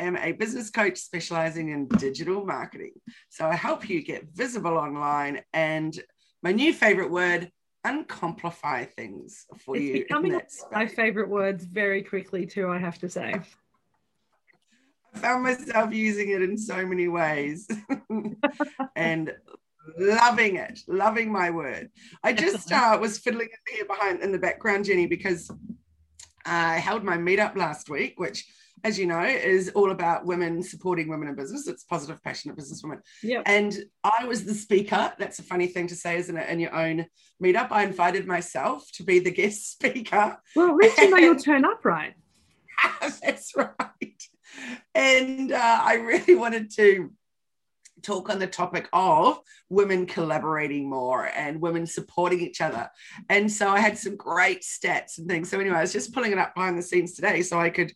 am a business coach specializing in digital marketing. So I help you get visible online, and my new favorite word, uncomplify things for it's you. Becoming my favorite words very quickly too. I have to say. I found myself using it in so many ways, and loving it, loving my word. I just uh, was fiddling here behind in the background, Jenny, because I held my meetup last week, which, as you know, is all about women supporting women in business. It's positive, passionate businesswomen. Yeah. And I was the speaker. That's a funny thing to say, isn't it? In your own meetup, I invited myself to be the guest speaker. Well, at least you know you'll turn up right. That's right. And uh, I really wanted to talk on the topic of women collaborating more and women supporting each other. And so I had some great stats and things. So, anyway, I was just pulling it up behind the scenes today so I could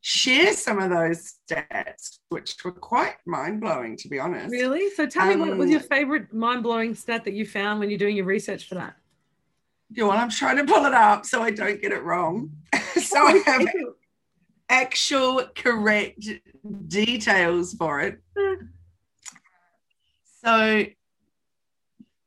share some of those stats, which were quite mind blowing, to be honest. Really? So, tell um, me what was your um, favorite mind blowing stat that you found when you're doing your research for that? Yeah, well, I'm trying to pull it up so I don't get it wrong. so I have actual correct details for it. So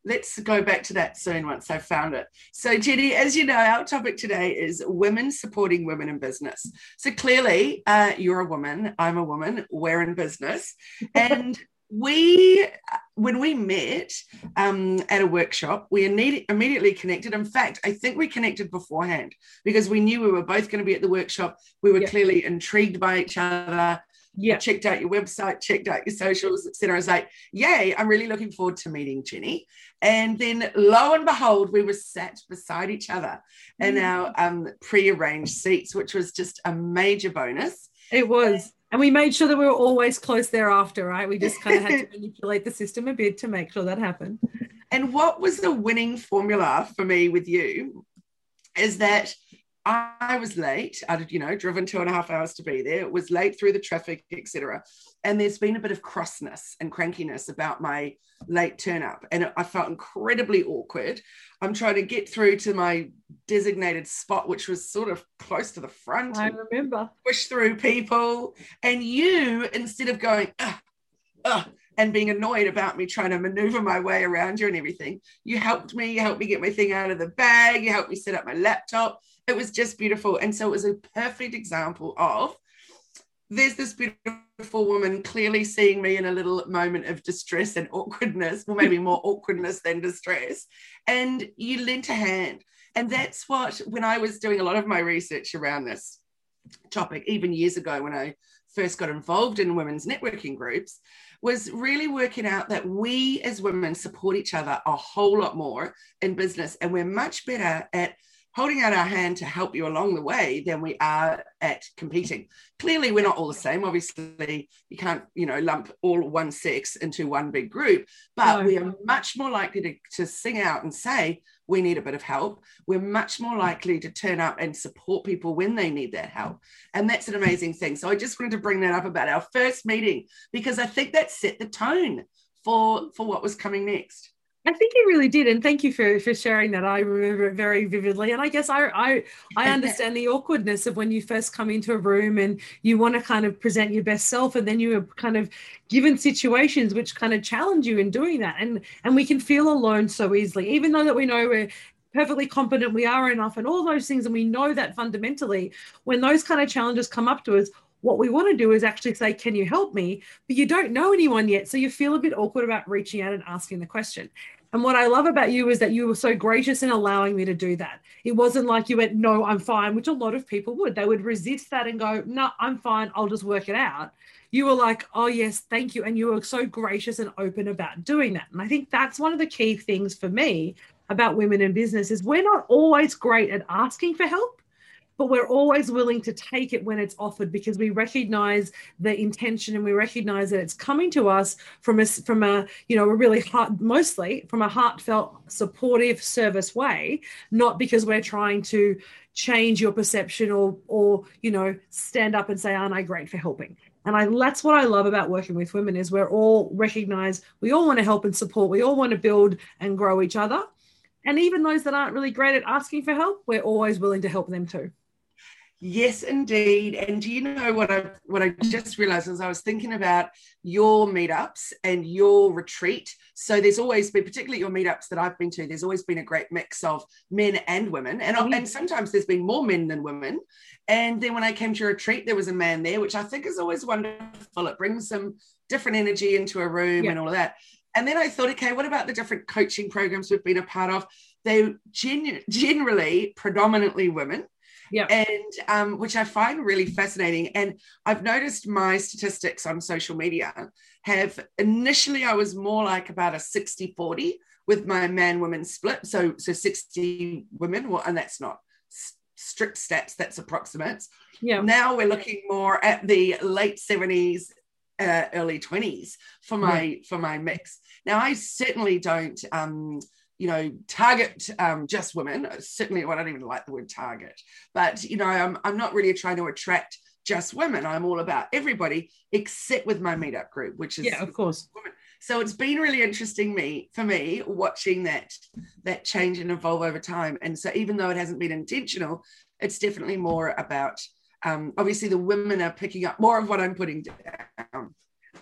let's go back to that soon once I've found it. So, Jenny, as you know, our topic today is women supporting women in business. So, clearly, uh, you're a woman, I'm a woman, we're in business. And we, when we met um, at a workshop, we immediately connected. In fact, I think we connected beforehand because we knew we were both going to be at the workshop. We were yep. clearly intrigued by each other yeah. checked out your website, checked out your socials, etc. I was like, yay, I'm really looking forward to meeting Jenny. And then lo and behold, we were sat beside each other in mm. our um, pre-arranged seats, which was just a major bonus. It was. And we made sure that we were always close thereafter, right? We just kind of had to manipulate the system a bit to make sure that happened. And what was the winning formula for me with you is that I was late. I'd, you know, driven two and a half hours to be there. It was late through the traffic, etc. And there's been a bit of crossness and crankiness about my late turn up. And I felt incredibly awkward. I'm trying to get through to my designated spot, which was sort of close to the front. I remember. Push through people. And you, instead of going, ugh, ugh, and being annoyed about me trying to maneuver my way around you and everything, you helped me. You helped me get my thing out of the bag. You helped me set up my laptop it was just beautiful. And so it was a perfect example of there's this beautiful woman clearly seeing me in a little moment of distress and awkwardness, or maybe more awkwardness than distress. And you lent a hand. And that's what, when I was doing a lot of my research around this topic, even years ago when I first got involved in women's networking groups, was really working out that we as women support each other a whole lot more in business. And we're much better at holding out our hand to help you along the way than we are at competing. Clearly, we're not all the same. Obviously, you can't, you know, lump all one sex into one big group, but no. we are much more likely to, to sing out and say, we need a bit of help. We're much more likely to turn up and support people when they need that help. And that's an amazing thing. So I just wanted to bring that up about our first meeting because I think that set the tone for for what was coming next. I think he really did, and thank you for for sharing that. I remember it very vividly, and I guess I I I understand the awkwardness of when you first come into a room and you want to kind of present your best self, and then you are kind of given situations which kind of challenge you in doing that, and and we can feel alone so easily, even though that we know we're perfectly competent, we are enough, and all those things, and we know that fundamentally, when those kind of challenges come up to us, what we want to do is actually say, Can you help me? But you don't know anyone yet. So you feel a bit awkward about reaching out and asking the question. And what I love about you is that you were so gracious in allowing me to do that. It wasn't like you went, No, I'm fine, which a lot of people would. They would resist that and go, No, I'm fine. I'll just work it out. You were like, Oh, yes, thank you. And you were so gracious and open about doing that. And I think that's one of the key things for me about women in business is we're not always great at asking for help but we're always willing to take it when it's offered because we recognize the intention and we recognize that it's coming to us from a from a you know a really heart mostly from a heartfelt supportive service way not because we're trying to change your perception or or you know stand up and say aren't i great for helping and I, that's what I love about working with women is we're all recognize we all want to help and support. We all want to build and grow each other. And even those that aren't really great at asking for help, we're always willing to help them too. Yes, indeed. And do you know what I what I just realized as I was thinking about your meetups and your retreat? So there's always been, particularly your meetups that I've been to, there's always been a great mix of men and women, and mm-hmm. and sometimes there's been more men than women. And then when I came to retreat, there was a man there, which I think is always wonderful. It brings some different energy into a room yeah. and all of that. And then I thought, okay, what about the different coaching programs we've been a part of? They genu- generally predominantly women yeah. And um, which i find really fascinating. And i've noticed my statistics on social media have initially i was more like about a 60 40 with my man woman split. So so 60 women well and that's not strict stats that's approximates. Yeah. Now we're looking more at the late 70s uh, early 20s for my yeah. for my mix. Now i certainly don't um you know, target um, just women. Certainly, well, I don't even like the word target, but you know, I'm, I'm not really trying to attract just women. I'm all about everybody except with my meetup group, which is yeah, of course. Women. So it's been really interesting me for me watching that that change and evolve over time. And so even though it hasn't been intentional, it's definitely more about um, obviously the women are picking up more of what I'm putting down.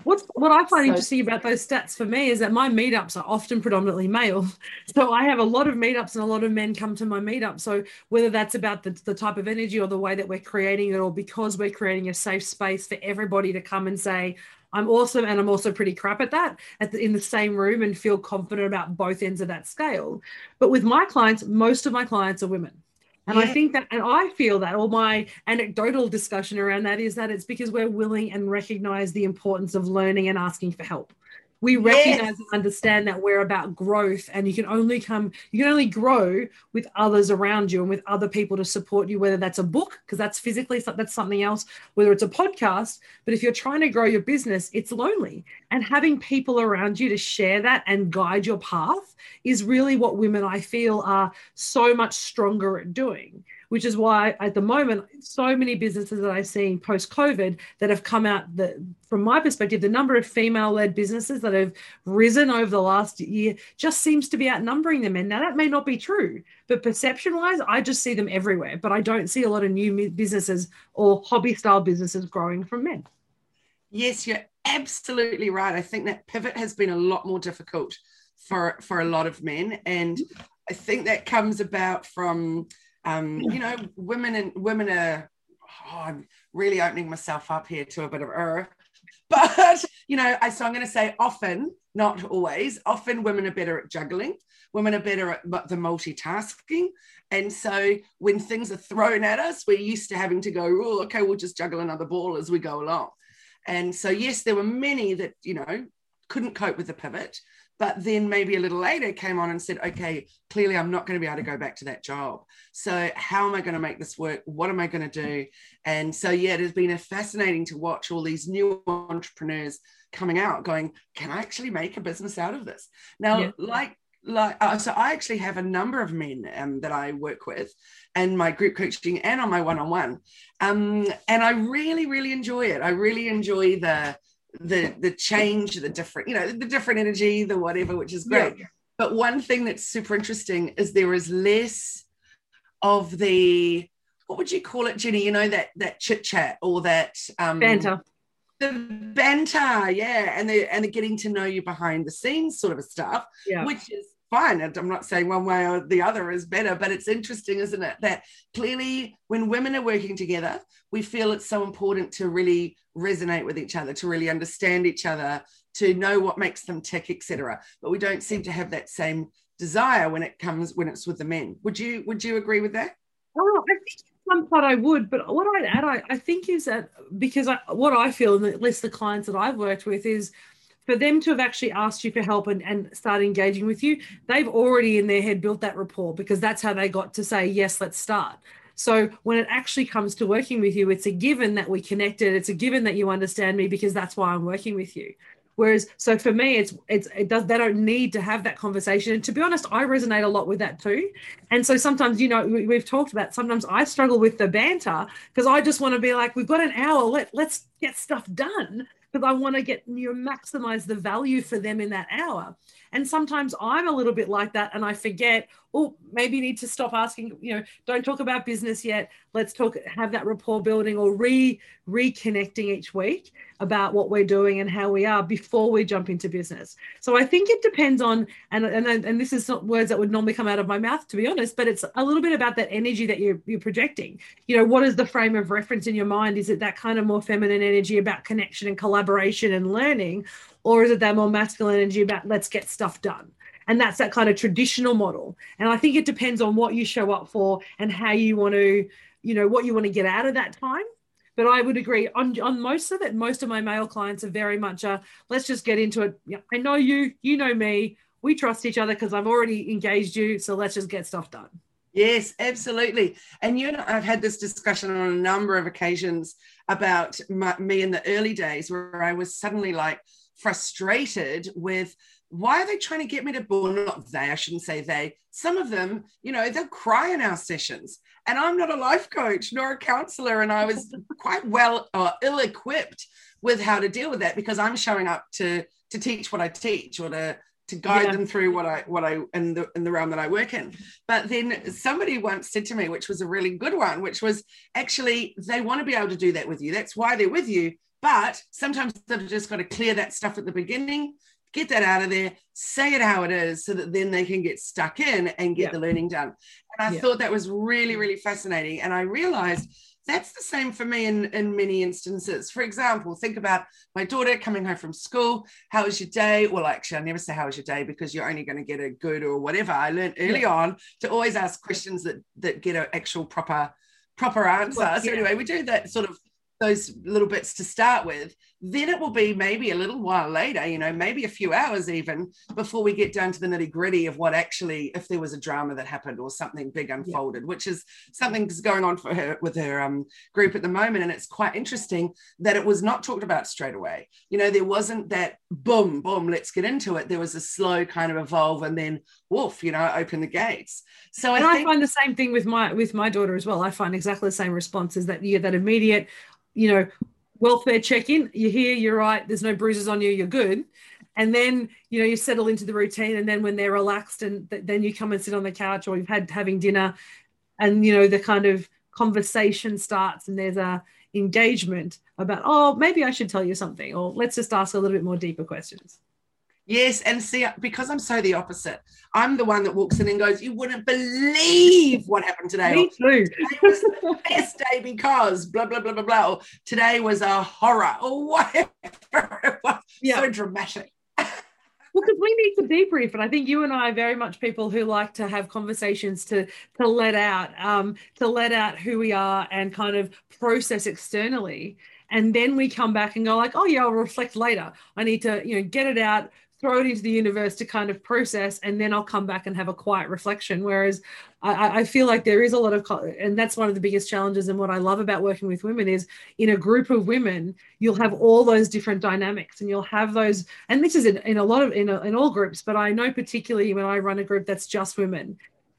What's what I find so, interesting about those stats for me is that my meetups are often predominantly male. So I have a lot of meetups and a lot of men come to my meetup. So whether that's about the, the type of energy or the way that we're creating it, or because we're creating a safe space for everybody to come and say, I'm awesome and I'm also pretty crap at that at the, in the same room and feel confident about both ends of that scale. But with my clients, most of my clients are women. And yeah. I think that, and I feel that all my anecdotal discussion around that is that it's because we're willing and recognize the importance of learning and asking for help we recognize yes. and understand that we're about growth and you can only come you can only grow with others around you and with other people to support you whether that's a book because that's physically that's something else whether it's a podcast but if you're trying to grow your business it's lonely and having people around you to share that and guide your path is really what women i feel are so much stronger at doing which is why at the moment, so many businesses that I've seen post COVID that have come out from my perspective, the number of female led businesses that have risen over the last year just seems to be outnumbering them. And now that may not be true, but perception wise, I just see them everywhere. But I don't see a lot of new businesses or hobby style businesses growing from men. Yes, you're absolutely right. I think that pivot has been a lot more difficult for for a lot of men and I think that comes about from um, you know, women and women are. Oh, I'm really opening myself up here to a bit of error, but you know, I so I'm going to say often, not always. Often, women are better at juggling. Women are better at the multitasking, and so when things are thrown at us, we're used to having to go, oh, okay, we'll just juggle another ball as we go along. And so, yes, there were many that you know couldn't cope with the pivot but then maybe a little later came on and said okay clearly i'm not going to be able to go back to that job. So how am i going to make this work? What am i going to do? And so yeah it has been fascinating to watch all these new entrepreneurs coming out going can i actually make a business out of this? Now yeah. like like uh, so i actually have a number of men um, that i work with and my group coaching and on my one-on-one. Um, and i really really enjoy it. I really enjoy the the the change, the different, you know, the different energy, the whatever, which is great. Yeah. But one thing that's super interesting is there is less of the what would you call it, Jenny? You know that that chit chat or that um, banter. The banter, yeah, and the and the getting to know you behind the scenes sort of stuff, yeah. which is fine. I'm not saying one way or the other is better, but it's interesting, isn't it? That clearly, when women are working together, we feel it's so important to really resonate with each other, to really understand each other, to know what makes them tick, etc. But we don't seem to have that same desire when it comes when it's with the men. Would you would you agree with that? Oh, I think some part I would, but what I'd add, I, I think is that because I, what I feel, and at least the clients that I've worked with, is for them to have actually asked you for help and, and start engaging with you, they've already in their head built that rapport because that's how they got to say, yes, let's start. So when it actually comes to working with you, it's a given that we connected. It's a given that you understand me because that's why I'm working with you. Whereas, so for me, it's it's it does they don't need to have that conversation. And to be honest, I resonate a lot with that too. And so sometimes, you know, we, we've talked about sometimes I struggle with the banter because I just want to be like, we've got an hour, let let's get stuff done because I want to get you maximize the value for them in that hour. And sometimes I'm a little bit like that and I forget, oh, maybe you need to stop asking, you know, don't talk about business yet. Let's talk, have that rapport building or re reconnecting each week about what we're doing and how we are before we jump into business. So I think it depends on, and and, and this is not words that would normally come out of my mouth, to be honest, but it's a little bit about that energy that you're, you're projecting. You know, what is the frame of reference in your mind? Is it that kind of more feminine energy about connection and collaboration and learning? Or is it that more masculine energy about let's get stuff done? And that's that kind of traditional model. And I think it depends on what you show up for and how you want to, you know, what you want to get out of that time. But I would agree on, on most of it. Most of my male clients are very much a let's just get into it. I know you, you know me. We trust each other because I've already engaged you. So let's just get stuff done. Yes, absolutely. And you and I have had this discussion on a number of occasions about my, me in the early days where I was suddenly like, frustrated with why are they trying to get me to well not they i shouldn't say they some of them you know they'll cry in our sessions and i'm not a life coach nor a counselor and i was quite well or uh, ill equipped with how to deal with that because i'm showing up to to teach what i teach or to to guide yeah. them through what I what I in the in the realm that I work in. But then somebody once said to me, which was a really good one, which was actually they want to be able to do that with you. That's why they're with you. But sometimes they've just got to clear that stuff at the beginning, get that out of there, say it how it is, so that then they can get stuck in and get the learning done. And I thought that was really, really fascinating. And I realized that's the same for me in, in many instances. For example, think about my daughter coming home from school. How was your day? Well, actually, I never say how was your day because you're only going to get a good or whatever. I learned early yeah. on to always ask questions that that get an actual proper proper answer. Well, yeah. So anyway, we do that sort of those little bits to start with then it will be maybe a little while later you know maybe a few hours even before we get down to the nitty gritty of what actually if there was a drama that happened or something big unfolded yeah. which is something's going on for her with her um, group at the moment. And it's quite interesting that it was not talked about straight away. You know there wasn't that boom boom let's get into it. There was a slow kind of evolve and then woof you know open the gates. So and I, think- I find the same thing with my with my daughter as well. I find exactly the same responses that you get that immediate you know, welfare check in. You're here, you're right, there's no bruises on you, you're good. And then, you know, you settle into the routine. And then when they're relaxed, and th- then you come and sit on the couch or you've had having dinner, and, you know, the kind of conversation starts and there's a engagement about, oh, maybe I should tell you something, or let's just ask a little bit more deeper questions. Yes, and see, because I'm so the opposite, I'm the one that walks in and goes, "You wouldn't believe what happened today." Me too. today was the best day because blah blah blah blah blah. Or, today was a horror or whatever. It was yeah. so dramatic. well, because we need to debrief, and I think you and I are very much people who like to have conversations to to let out, um, to let out who we are and kind of process externally and then we come back and go like oh yeah i'll reflect later i need to you know get it out throw it into the universe to kind of process and then i'll come back and have a quiet reflection. Whereas I, I, feel like there is a lot of and that's one of the biggest challenges and what i love about working with women is in a group of women you'll have all those different dynamics and you'll have those and this is in, in a lot of in, a, in all groups but i know particularly when i run a group that's just women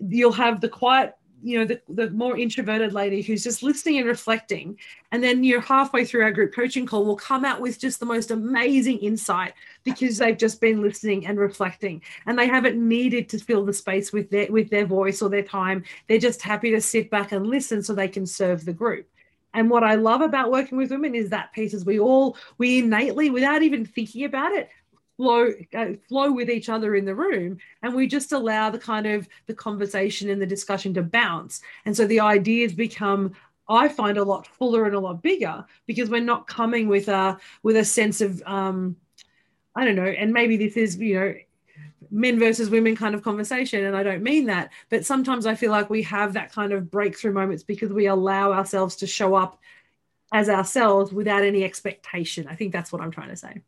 you'll have the quiet you know the, the more introverted lady who's just listening and reflecting. And then you're halfway through our group coaching call will come out with just the most amazing insight because they've just been listening and reflecting. And they haven't needed to fill the space with their with their voice or their time. They're just happy to sit back and listen so they can serve the group. And what I love about working with women is that piece is we all we innately, without even thinking about it, flow uh, flow with each other in the room and we just allow the kind of the conversation and the discussion to bounce and so the ideas become I find a lot fuller and a lot bigger because we're not coming with a with a sense of um, I don't know, and maybe this is you know men versus women kind of conversation, and I don't mean that, but sometimes I feel like we have that kind of breakthrough moments because we allow ourselves to show up as ourselves without any expectation. I think that's what I'm trying to say.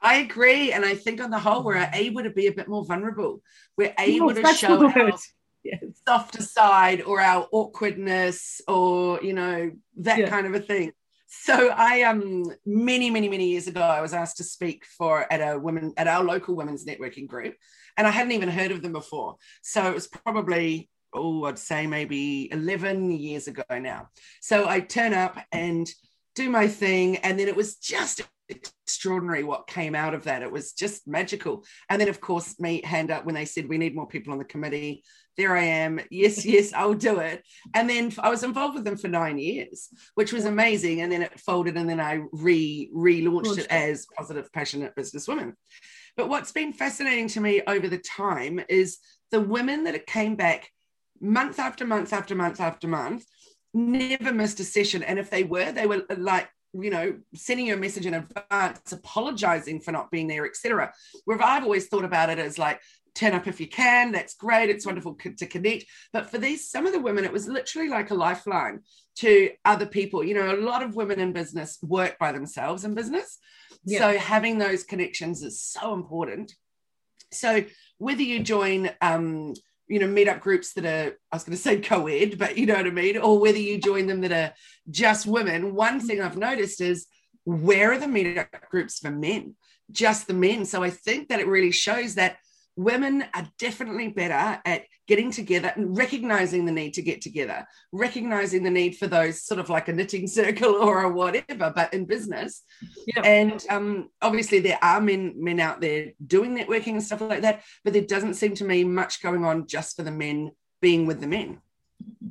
I agree. And I think on the whole, we're able to be a bit more vulnerable. We're able to show our yes. softer side or our awkwardness or, you know, that yeah. kind of a thing. So I um many, many, many years ago, I was asked to speak for at a women at our local women's networking group. And I hadn't even heard of them before. So it was probably, oh, I'd say maybe 11 years ago now. So I turn up and do my thing. And then it was just extraordinary what came out of that. It was just magical. And then, of course, me hand up when they said we need more people on the committee. There I am. Yes, yes, I'll do it. And then I was involved with them for nine years, which was amazing. And then it folded, and then I re relaunched it as Positive Passionate Businesswomen. But what's been fascinating to me over the time is the women that it came back month after month after month after month never missed a session. And if they were, they were like you know, sending you a message in advance, apologizing for not being there, etc. Where I've always thought about it as like, turn up if you can. That's great. It's wonderful to connect. But for these, some of the women, it was literally like a lifeline to other people. You know, a lot of women in business work by themselves in business. Yeah. So having those connections is so important. So whether you join um, you know, meetup groups that are, I was going to say co ed, but you know what I mean, or whether you join them that are just women, one thing I've noticed is where are the meetup groups for men? Just the men. So I think that it really shows that women are definitely better at getting together and recognizing the need to get together, recognizing the need for those sort of like a knitting circle or a whatever, but in business. And um, obviously, there are men men out there doing networking and stuff like that, but there doesn't seem to me much going on just for the men being with the men.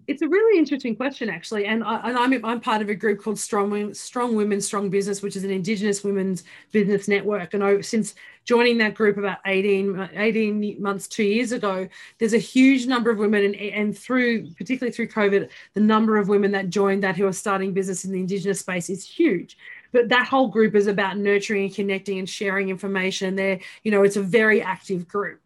It's a really interesting question, actually, and, I, and I'm I'm part of a group called Strong Strong Women Strong Business, which is an Indigenous women's business network. And I, since joining that group about 18, 18 months, two years ago, there's a huge number of women, and, and through particularly through COVID, the number of women that joined that who are starting business in the Indigenous space is huge. But that whole group is about nurturing and connecting and sharing information. There you know it's a very active group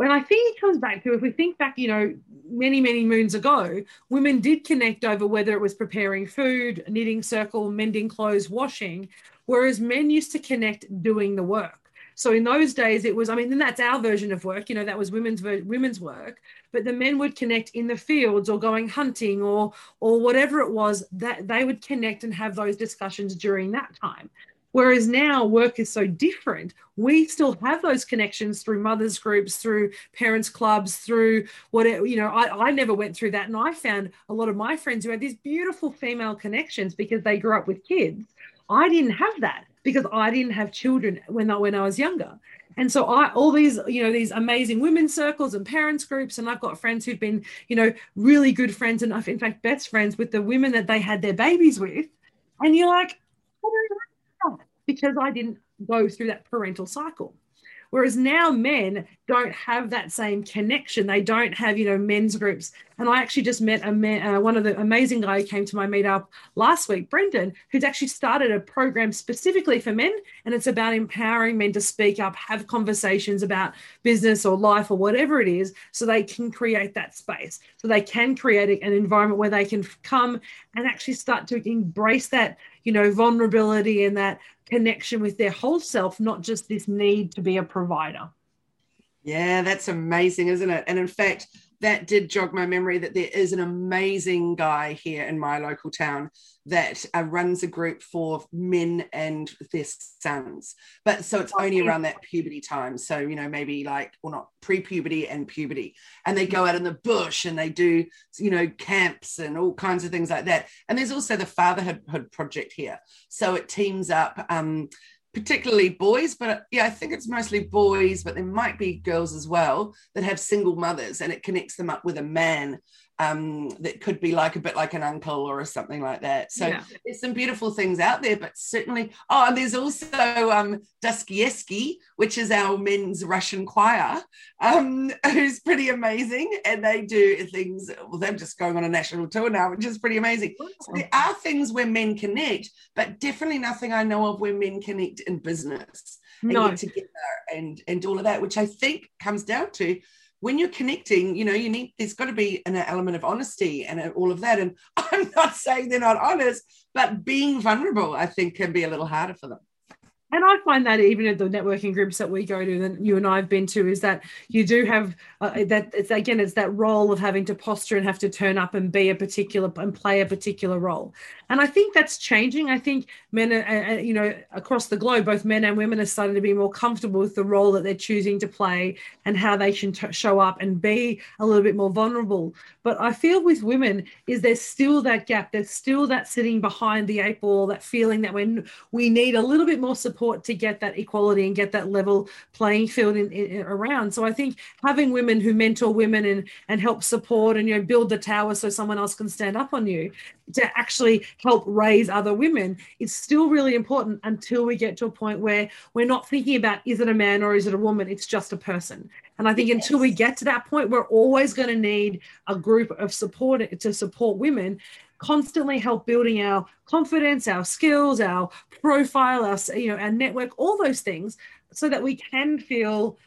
when I think it comes back to if we think back, you know, many, many moons ago, women did connect over whether it was preparing food, knitting circle, mending clothes, washing, whereas men used to connect doing the work. So in those days, it was, I mean, then that's our version of work, you know, that was women's women's work, but the men would connect in the fields or going hunting or or whatever it was that they would connect and have those discussions during that time. Whereas now work is so different. We still have those connections through mothers groups, through parents clubs, through whatever, you know, I, I never went through that. And I found a lot of my friends who had these beautiful female connections because they grew up with kids. I didn't have that because I didn't have children when I, when I was younger. And so I all these, you know, these amazing women's circles and parents groups. And I've got friends who've been, you know, really good friends and I've in fact best friends with the women that they had their babies with. And you're like, because I didn't go through that parental cycle. Whereas now men don't have that same connection. They don't have, you know, men's groups. And I actually just met a man, uh, one of the amazing guy who came to my meetup last week, Brendan, who's actually started a program specifically for men. And it's about empowering men to speak up, have conversations about business or life or whatever it is, so they can create that space. So they can create an environment where they can come and actually start to embrace that, you know, vulnerability and that connection with their whole self, not just this need to be a provider. Yeah, that's amazing, isn't it? And in fact, that did jog my memory that there is an amazing guy here in my local town that uh, runs a group for men and their sons. But so it's only around that puberty time. So, you know, maybe like, or not pre puberty and puberty. And they go out in the bush and they do, you know, camps and all kinds of things like that. And there's also the Fatherhood Project here. So it teams up um, particularly boys, but uh, yeah, I think it's mostly boys, but there might be girls as well that have single mothers and it connects them up with a man um, that could be like a bit like an uncle or something like that. So yeah. there's some beautiful things out there, but certainly, oh, and there's also um, Dostoevsky, which is our men's Russian choir, um, who's pretty amazing. And they do things, well, they're just going on a national tour now, which is pretty amazing. So there are things where men connect, but definitely nothing I know of where men connect in business and no. get together and, and all of that, which I think comes down to when you're connecting, you know, you need there's got to be an element of honesty and all of that. And I'm not saying they're not honest, but being vulnerable, I think, can be a little harder for them. and I find that even at the networking groups that we go to, that you and I have been to, is that you do have uh, that. It's again, it's that role of having to posture and have to turn up and be a particular and play a particular role. And I think that's changing. I think men, are, uh, you know, across the globe, both men and women are starting to be more comfortable with the role that they're choosing to play and how they should t- show up and be a little bit more vulnerable. But I feel with women is there's still that gap. There's still that sitting behind the eight ball, that feeling that when we need a little bit more support to get that equality and get that level playing field in, in, around. So I think having women who mentor women and and help support and you know build the tower so someone else can stand up on you to actually help raise other women it's still really important until we get to a point where we're not thinking about is it a man or is it a woman? It's just a person. And I think yes. until we get to that point, we're always going to need a group of support to support women constantly help building our confidence our skills our profile our you know our network all those things so that we can feel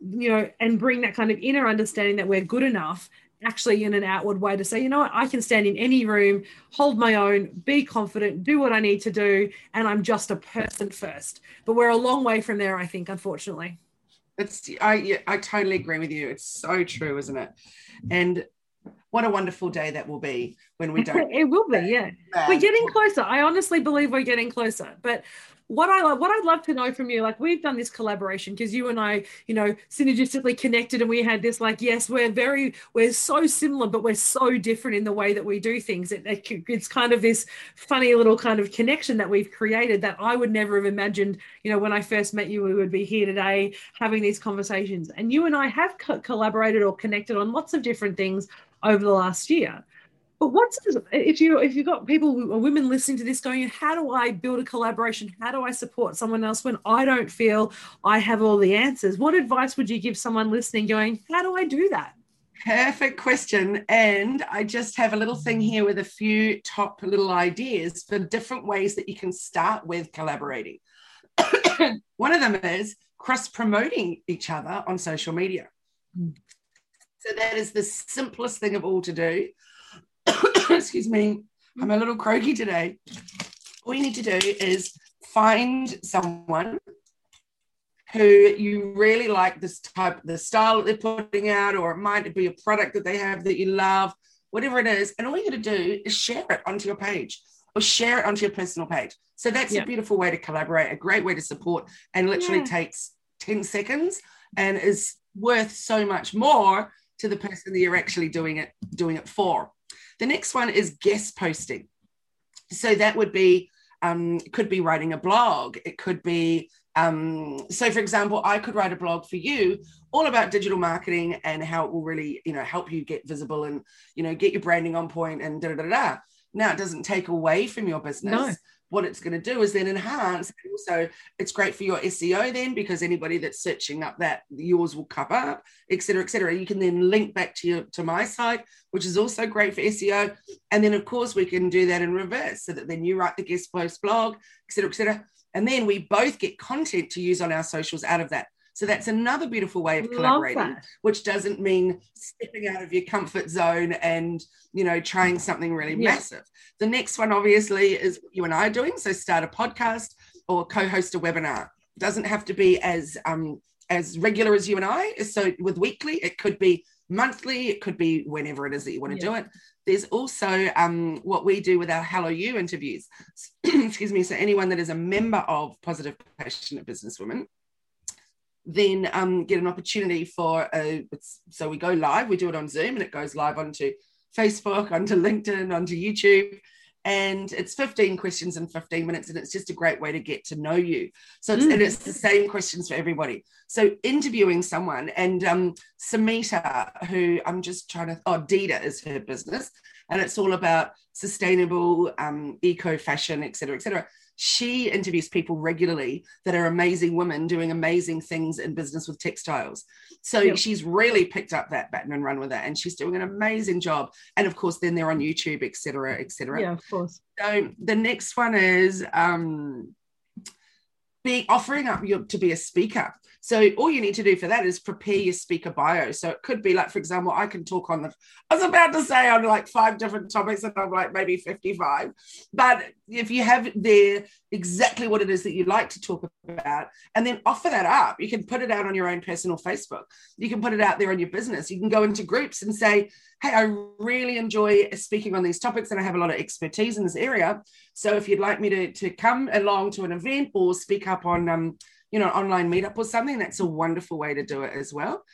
you know and bring that kind of inner understanding that we're good enough actually in an outward way to say, you know what, I can stand in any room, hold my own, be confident, do what I need to do, and I'm just a person first. But we're a long way from there, I think, unfortunately. It's I I totally agree with you. It's so true, isn't it? And what a wonderful day that will be when we don't. it will be, yeah. We're getting closer. I honestly believe we're getting closer. But what I what I'd love to know from you, like we've done this collaboration because you and I, you know, synergistically connected, and we had this like, yes, we're very, we're so similar, but we're so different in the way that we do things. It, it, it's kind of this funny little kind of connection that we've created that I would never have imagined. You know, when I first met you, we would be here today having these conversations, and you and I have co- collaborated or connected on lots of different things over the last year. But what's if you if you've got people women listening to this going, how do I build a collaboration? How do I support someone else when I don't feel I have all the answers? What advice would you give someone listening going, how do I do that? Perfect question. And I just have a little thing here with a few top little ideas for different ways that you can start with collaborating. One of them is cross promoting each other on social media. Mm. So that is the simplest thing of all to do. excuse me, I'm a little croaky today. All you need to do is find someone who you really like this type, the style that they're putting out, or it might be a product that they have that you love, whatever it is. And all you got to do is share it onto your page or share it onto your personal page. So that's yeah. a beautiful way to collaborate, a great way to support, and literally yeah. takes 10 seconds and is worth so much more to the person that you're actually doing it doing it for. The next one is guest posting. So that would be, um, could be writing a blog. It could be, um, so for example, I could write a blog for you all about digital marketing and how it will really, you know, help you get visible and, you know, get your branding on point and da da da da. Now it doesn't take away from your business. No what it's going to do is then enhance. So it's great for your SEO then because anybody that's searching up that yours will come up, et cetera, et cetera. You can then link back to your to my site, which is also great for SEO. And then of course we can do that in reverse so that then you write the guest post blog, et cetera, et cetera. And then we both get content to use on our socials out of that. So that's another beautiful way of collaborating, which doesn't mean stepping out of your comfort zone and, you know, trying something really yeah. massive. The next one, obviously, is you and I are doing. So start a podcast or co-host a webinar. It doesn't have to be as um, as regular as you and I. So with weekly, it could be monthly, it could be whenever it is that you want to yeah. do it. There's also um, what we do with our Hello You interviews. Excuse me. So anyone that is a member of Positive Passionate Businesswomen then um, get an opportunity for a, so we go live, we do it on Zoom and it goes live onto Facebook, onto LinkedIn, onto YouTube. And it's 15 questions in 15 minutes, and it's just a great way to get to know you. So, it's, mm. and it's the same questions for everybody. So, interviewing someone, and um, Samita, who I'm just trying to, oh, Dita is her business, and it's all about sustainable um, eco fashion, et cetera, et cetera she interviews people regularly that are amazing women doing amazing things in business with textiles. So yep. she's really picked up that baton and run with it, and she's doing an amazing job. And of course, then they're on YouTube, etc., etc. Yeah, of course. So the next one is um, be offering up your, to be a speaker. So all you need to do for that is prepare your speaker bio. So it could be like, for example, I can talk on the, I was about to say on like five different topics and I'm like maybe 55. But if you have there exactly what it is that you like to talk about and then offer that up, you can put it out on your own personal Facebook. You can put it out there on your business. You can go into groups and say, hey, I really enjoy speaking on these topics and I have a lot of expertise in this area. So if you'd like me to, to come along to an event or speak up on um, you know, online meetup or something, that's a wonderful way to do it as well.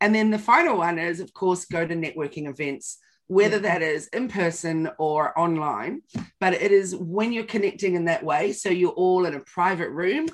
And then the final one is, of course, go to networking events, whether mm-hmm. that is in person or online. But it is when you're connecting in that way. So you're all in a private room,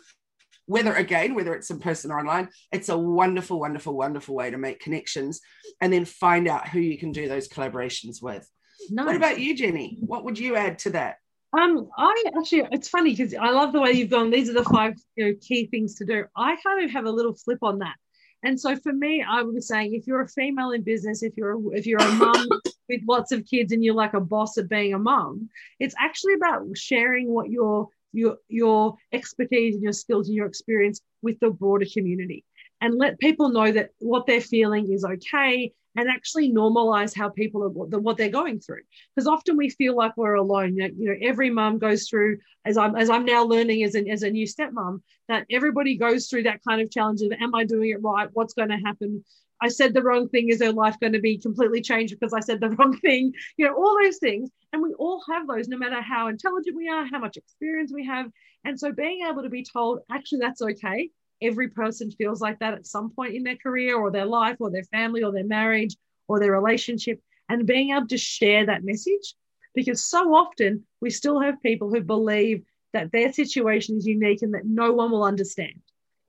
whether again, whether it's in person or online, it's a wonderful, wonderful, wonderful way to make connections and then find out who you can do those collaborations with. Nice. What about you, Jenny? What would you add to that? Um, I actually, it's funny because I love the way you've gone. These are the five you know, key things to do. I kind of have a little flip on that. And so for me, I would be saying if you're a female in business, if you're a, if you're a mum with lots of kids and you're like a boss at being a mum, it's actually about sharing what your your your expertise and your skills and your experience with the broader community and let people know that what they're feeling is okay and actually normalize how people are what they're going through. Because often we feel like we're alone you know every mom goes through as i'm as i'm now learning as, an, as a new stepmom that everybody goes through that kind of challenge of am i doing it right? What's going to happen? I said the wrong thing. Is their life going to be completely changed because i said the wrong thing? You know all those things. And we all have those no matter how intelligent we are how much experience we have. And so being able to be told actually that's okay every person feels like that at some point in their career or their life or their family or their marriage or their relationship. And being able to share that message because so often we still have people who believe that their situation is unique and that no one will understand.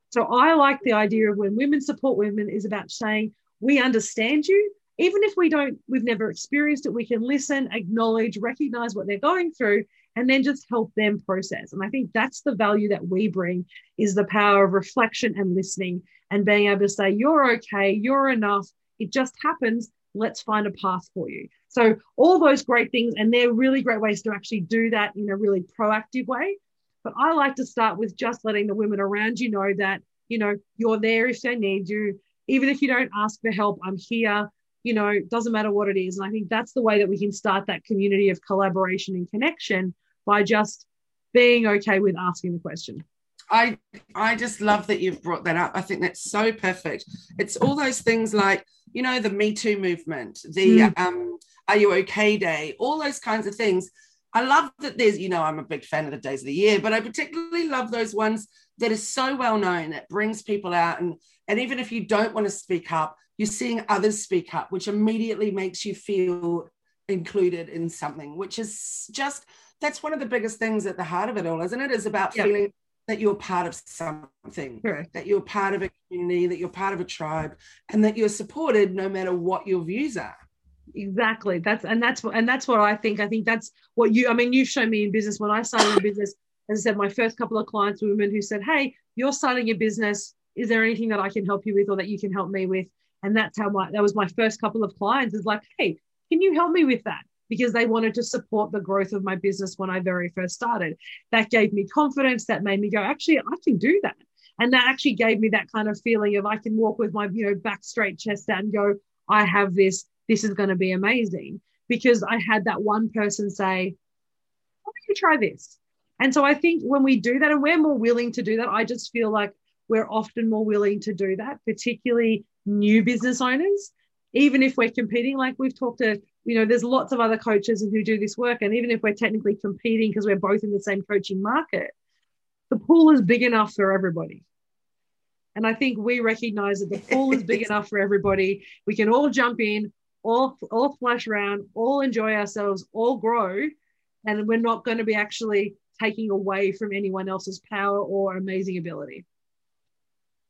So i like the idea of when women support women is about saying we understand you. Even if we don't we've never experienced it we can listen acknowledge recognize what they're going through and then just help them process. And i think that's the value that we bring is the power of reflection and listening and being able to say you're okay you're enough it just happens let's find a path for you. So all those great things and they're really great ways to actually do that in a really proactive way. But i like to start with just letting the women around you know that you know you're there if they need you. Even if you don't ask for help i'm here you know doesn't matter what it is. And i think that's the way that we can start that community of collaboration and connection by just being okay with asking the question. I I just love that you've brought that up. I think that's so perfect. It's all those things like you know the Me Too movement, the mm. um, Are You Okay Day, all those kinds of things. I love that there's you know I'm a big fan of the days of the year, but I particularly love those ones that are so well known that brings people out and and even if you don't want to speak up, you're seeing others speak up, which immediately makes you feel included in something, which is just that's one of the biggest things at the heart of it all, isn't it? Is about feeling that you're part of something, Correct. that you're part of a community, that you're part of a tribe, and that you're supported no matter what your views are. Exactly. That's and that's what and that's what I think. I think that's what you. I mean, you've shown me in business when I started in business. As I said, my first couple of clients were women who said, "Hey, you're starting a business. Is there anything that I can help you with, or that you can help me with?" And that's how my that was my first couple of clients. Is like, "Hey, can you help me with that?" Because they wanted to support the growth of my business when I very first started. That gave me confidence. That made me go, actually, I can do that. And that actually gave me that kind of feeling of I can walk with my, you know, back straight chest out and go, I have this. This is going to be amazing. Because I had that one person say, why don't you try this? And so I think when we do that and we're more willing to do that, I just feel like we're often more willing to do that, particularly new business owners. Even if we're competing, like we've talked to you know, there's lots of other coaches who do this work. And even if we're technically competing because we're both in the same coaching market, the pool is big enough for everybody. And I think we recognize that the pool is big enough for everybody. We can all jump in, all, all flash around, all enjoy ourselves, all grow. And we're not going to be actually taking away from anyone else's power or amazing ability.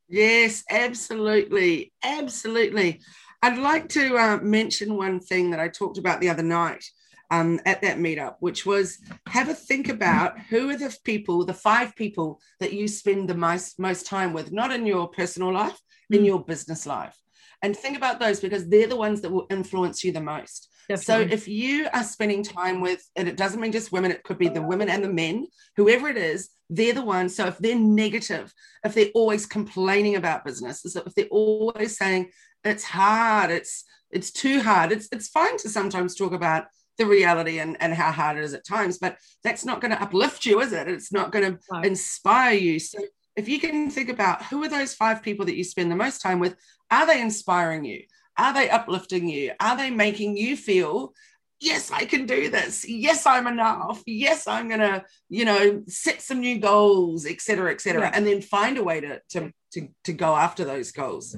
Yes, absolutely. Absolutely. I'd like to uh, mention one thing that I talked about the other night um, at that meetup, which was have a think about who are the people, the five people that you spend the most most time with, not in your personal life, in mm. your business life, and think about those because they're the ones that will influence you the most. Definitely. So if you are spending time with, and it doesn't mean just women, it could be the women and the men, whoever it is, they're the ones. So if they're negative, if they're always complaining about business, if they're always saying it's hard, it's it's too hard, it's it's fine to sometimes talk about the reality and, and how hard it is at times, but that's not going to uplift you, is it? It's not going to no. inspire you. So if you can think about who are those five people that you spend the most time with, are they inspiring you? Are they uplifting you? Are they making you feel, yes, I can do this. Yes, I'm enough. Yes, I'm going to, you know, set some new goals, et cetera, et cetera, yeah. and then find a way to, to, to, to go after those goals.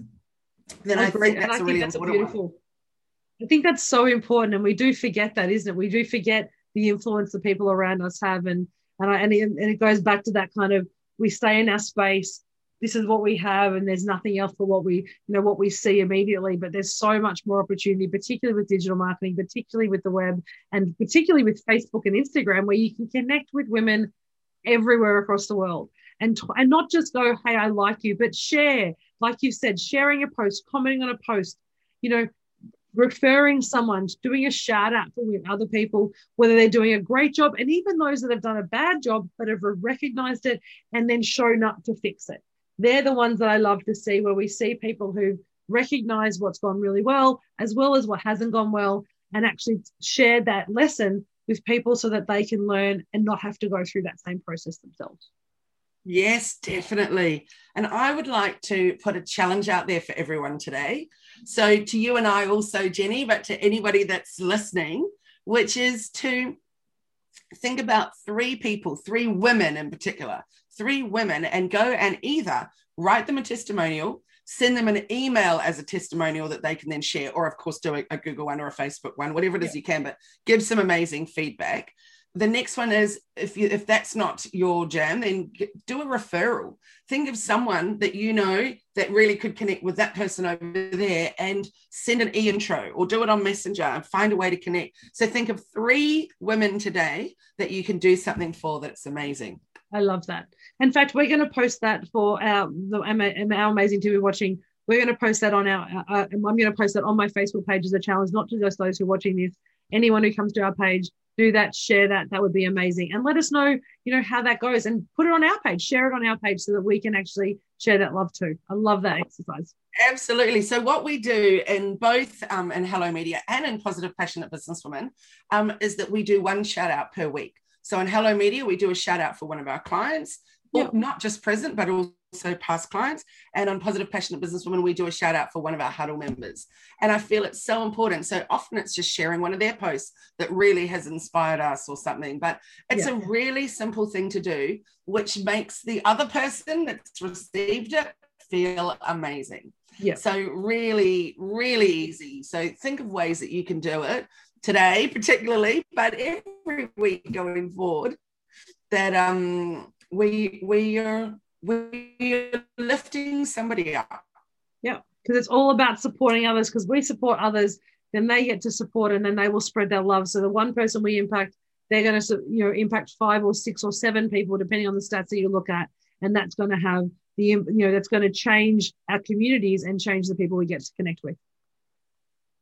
Then I, I think that's a really that's a beautiful. One. I think that's so important, and we do forget that, isn't it? We do forget the influence the people around us have, and and I, and it, and it goes back to that kind of we stay in our space this is what we have and there's nothing else for what we you know what we see immediately but there's so much more opportunity particularly with digital marketing particularly with the web and particularly with facebook and instagram where you can connect with women everywhere across the world and and not just go hey i like you but share like you said sharing a post commenting on a post you know referring someone doing a shout out for other people whether they're doing a great job and even those that have done a bad job but have recognized it and then shown up to fix it they're the ones that I love to see where we see people who recognize what's gone really well as well as what hasn't gone well and actually share that lesson with people so that they can learn and not have to go through that same process themselves. Yes, definitely. And I would like to put a challenge out there for everyone today. So, to you and I also, Jenny, but to anybody that's listening, which is to think about three people, three women in particular, three women and go and either write them a testimonial, send them an email as a testimonial that they can then share, or of course, do a, Google one or a Facebook one, whatever it is yeah. you can, but give some amazing feedback. The next one is if you if that's not your jam, then do a referral. Think of someone that you know that really could connect with that person over there and send an e-intro or do it on Messenger and find a way to connect. So think of three women today that you can do something for that's amazing. I love that. In fact, we're going to post that for our our amazing TV watching. We're going to post that on our. Uh, I'm going to post that on my Facebook page as a challenge, not to just those who are watching this. Anyone who comes to our page, do that, share that. That would be amazing, and let us know, you know, how that goes, and put it on our page, share it on our page, so that we can actually share that love too. I love that exercise. Absolutely. So what we do in both um, in Hello Media and in Positive Passionate Businesswomen um, is that we do one shout out per week. So in Hello Media, we do a shout out for one of our clients, yep. not just present, but also past clients. And on Positive Passionate Businesswoman, we do a shout out for one of our huddle members. And I feel it's so important. So often it's just sharing one of their posts that really has inspired us or something. But it's yeah. a really simple thing to do, which makes the other person that's received it feel amazing. Yeah. So really, really easy. So think of ways that you can do it today, particularly, but every week going forward, that um we we are we are lifting somebody up. Yeah, because it's all about supporting others. Because we support others, then they get to support, and then they will spread their love. So the one person we impact, they're going to you know impact five or six or seven people, depending on the stats that you look at, and that's going to have the you know that's going to change our communities and change the people we get to connect with.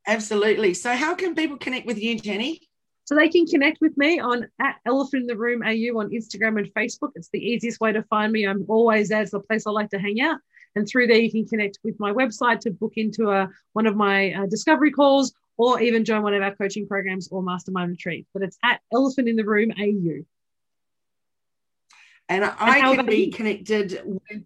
Absolutely. So, how can people connect with you, Jenny? So they can connect with me on at Elephant in the Room AU on Instagram and Facebook. It's the easiest way to find me. I'm always there. It's the place I like to hang out. And through there, you can connect with my website to book into a, one of my uh, discovery calls or even join one of our coaching programs or mastermind retreats. But it's at Elephant in the Room AU. And I and can be you? connected with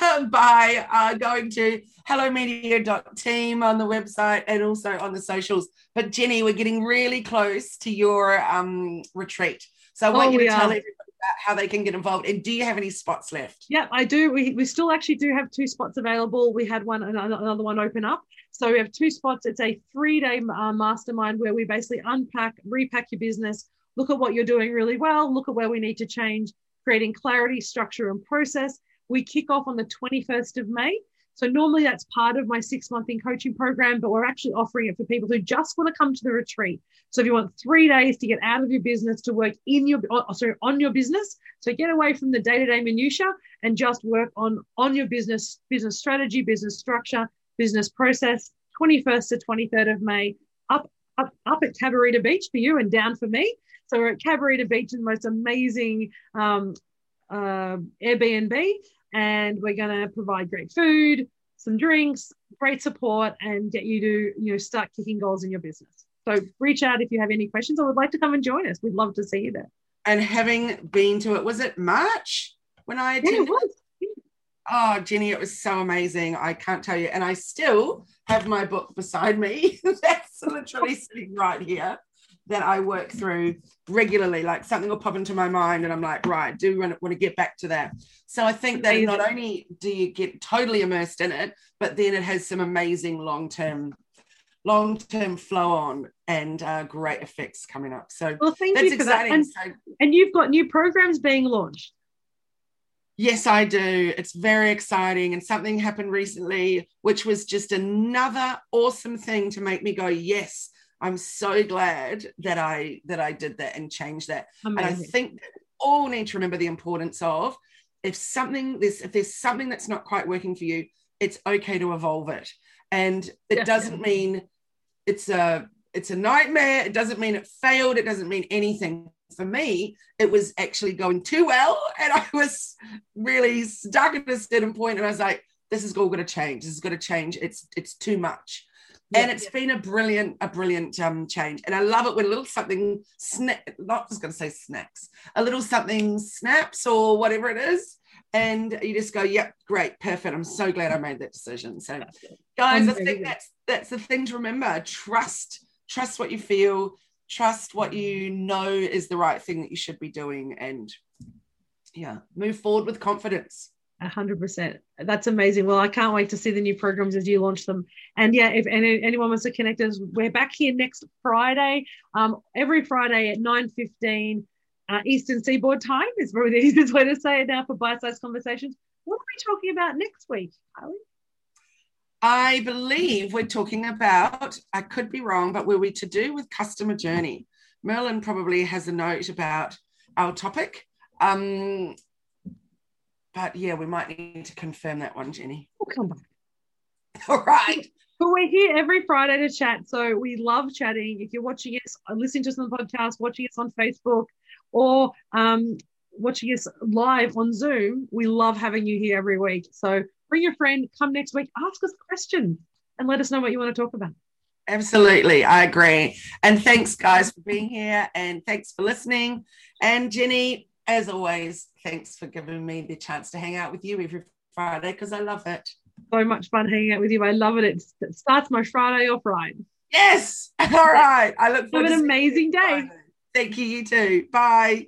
by uh, going to hellomedia.team on the website and also on the socials. But Jenny, we're getting really close to your um, retreat. So I want oh, you to tell everybody about how they can get involved. And do you have any spots left? Yeah, I do. We, we still actually do have two spots available. We had one and another one open up. So we have two spots. It's a three-day uh, mastermind where we basically unpack, repack your business, look at what you're doing really well, look at where we need to change, creating clarity, structure, and process we kick off on the 21st of May. So normally that's part of my six month in coaching program, but we're actually offering it for people who just want to come to the retreat. So if you want three days to get out of your business to work in your oh, sorry on your business, so get away from the day to day minutia and just work on on your business business strategy, business structure, business process. 21st to 23rd of May, up up, up at Cabarita Beach for you and down for me. So we're at Cabarita Beach the most amazing um, uh, Airbnb, and we're going to provide great food, some drinks, great support, and get you to you know start kicking goals in your business. So reach out if you have any questions or would like to come and join us. We'd love to see you there. And having been to it, was it March when I attended? Yeah, oh, Jenny, it was so amazing. I can't tell you. And I still have my book beside me. That's literally sitting right here that I work through regularly. Like something will pop into my mind, and I'm like, right, do want to, want to get back to that. So I think that not only do you get totally immersed in it, but then it has some amazing long term long term flow on and uh, great effects coming up. So well, thank that's you for exciting. That. And, so, and you've got new programs being launched. Yes, I do. It's very exciting. And something happened recently, which was just another awesome thing to make me go, yes, I'm so glad that I that I did that and changed that. Amazing. And I think all need to remember the importance of if something this if there's something that's not quite working for you, it's okay to evolve it. And it yeah. doesn't mean it's a it's a nightmare. It doesn't mean it failed. It doesn't mean anything. For me, it was actually going too well. And I was really stuck at a certain point and I was like, this is all going to change. This is going to change. It's it's too much. And it's been a brilliant, a brilliant um, change. And I love it when a little something snap, not just going to say snacks, a little something snaps or whatever it is. And you just go, yep, great, perfect. I'm so glad I made that decision. So, guys, I think that's that's the thing to remember. Trust, trust what you feel, trust what you know is the right thing that you should be doing, and yeah, move forward with confidence hundred percent. That's amazing. Well, I can't wait to see the new programs as you launch them. And yeah, if any, anyone wants to connect us, we're back here next Friday. Um, every Friday at nine fifteen uh, Eastern Seaboard time is probably the easiest way to say it now for bite-sized conversations. What are we talking about next week, Ali? I believe we're talking about. I could be wrong, but were we to do with customer journey? Merlin probably has a note about our topic. Um, but yeah, we might need to confirm that one, Jenny. We'll come back. All right. But we're here every Friday to chat. So we love chatting. If you're watching us, listening to us on the podcast, watching us on Facebook, or um, watching us live on Zoom, we love having you here every week. So bring your friend, come next week, ask us questions, and let us know what you want to talk about. Absolutely, I agree. And thanks, guys, for being here, and thanks for listening. And Jenny, as always, thanks for giving me the chance to hang out with you every Friday because I love it. So much fun hanging out with you. I love it. It starts my Friday off right. Yes. All right. I look forward Have an amazing day. Thank you. You too. Bye.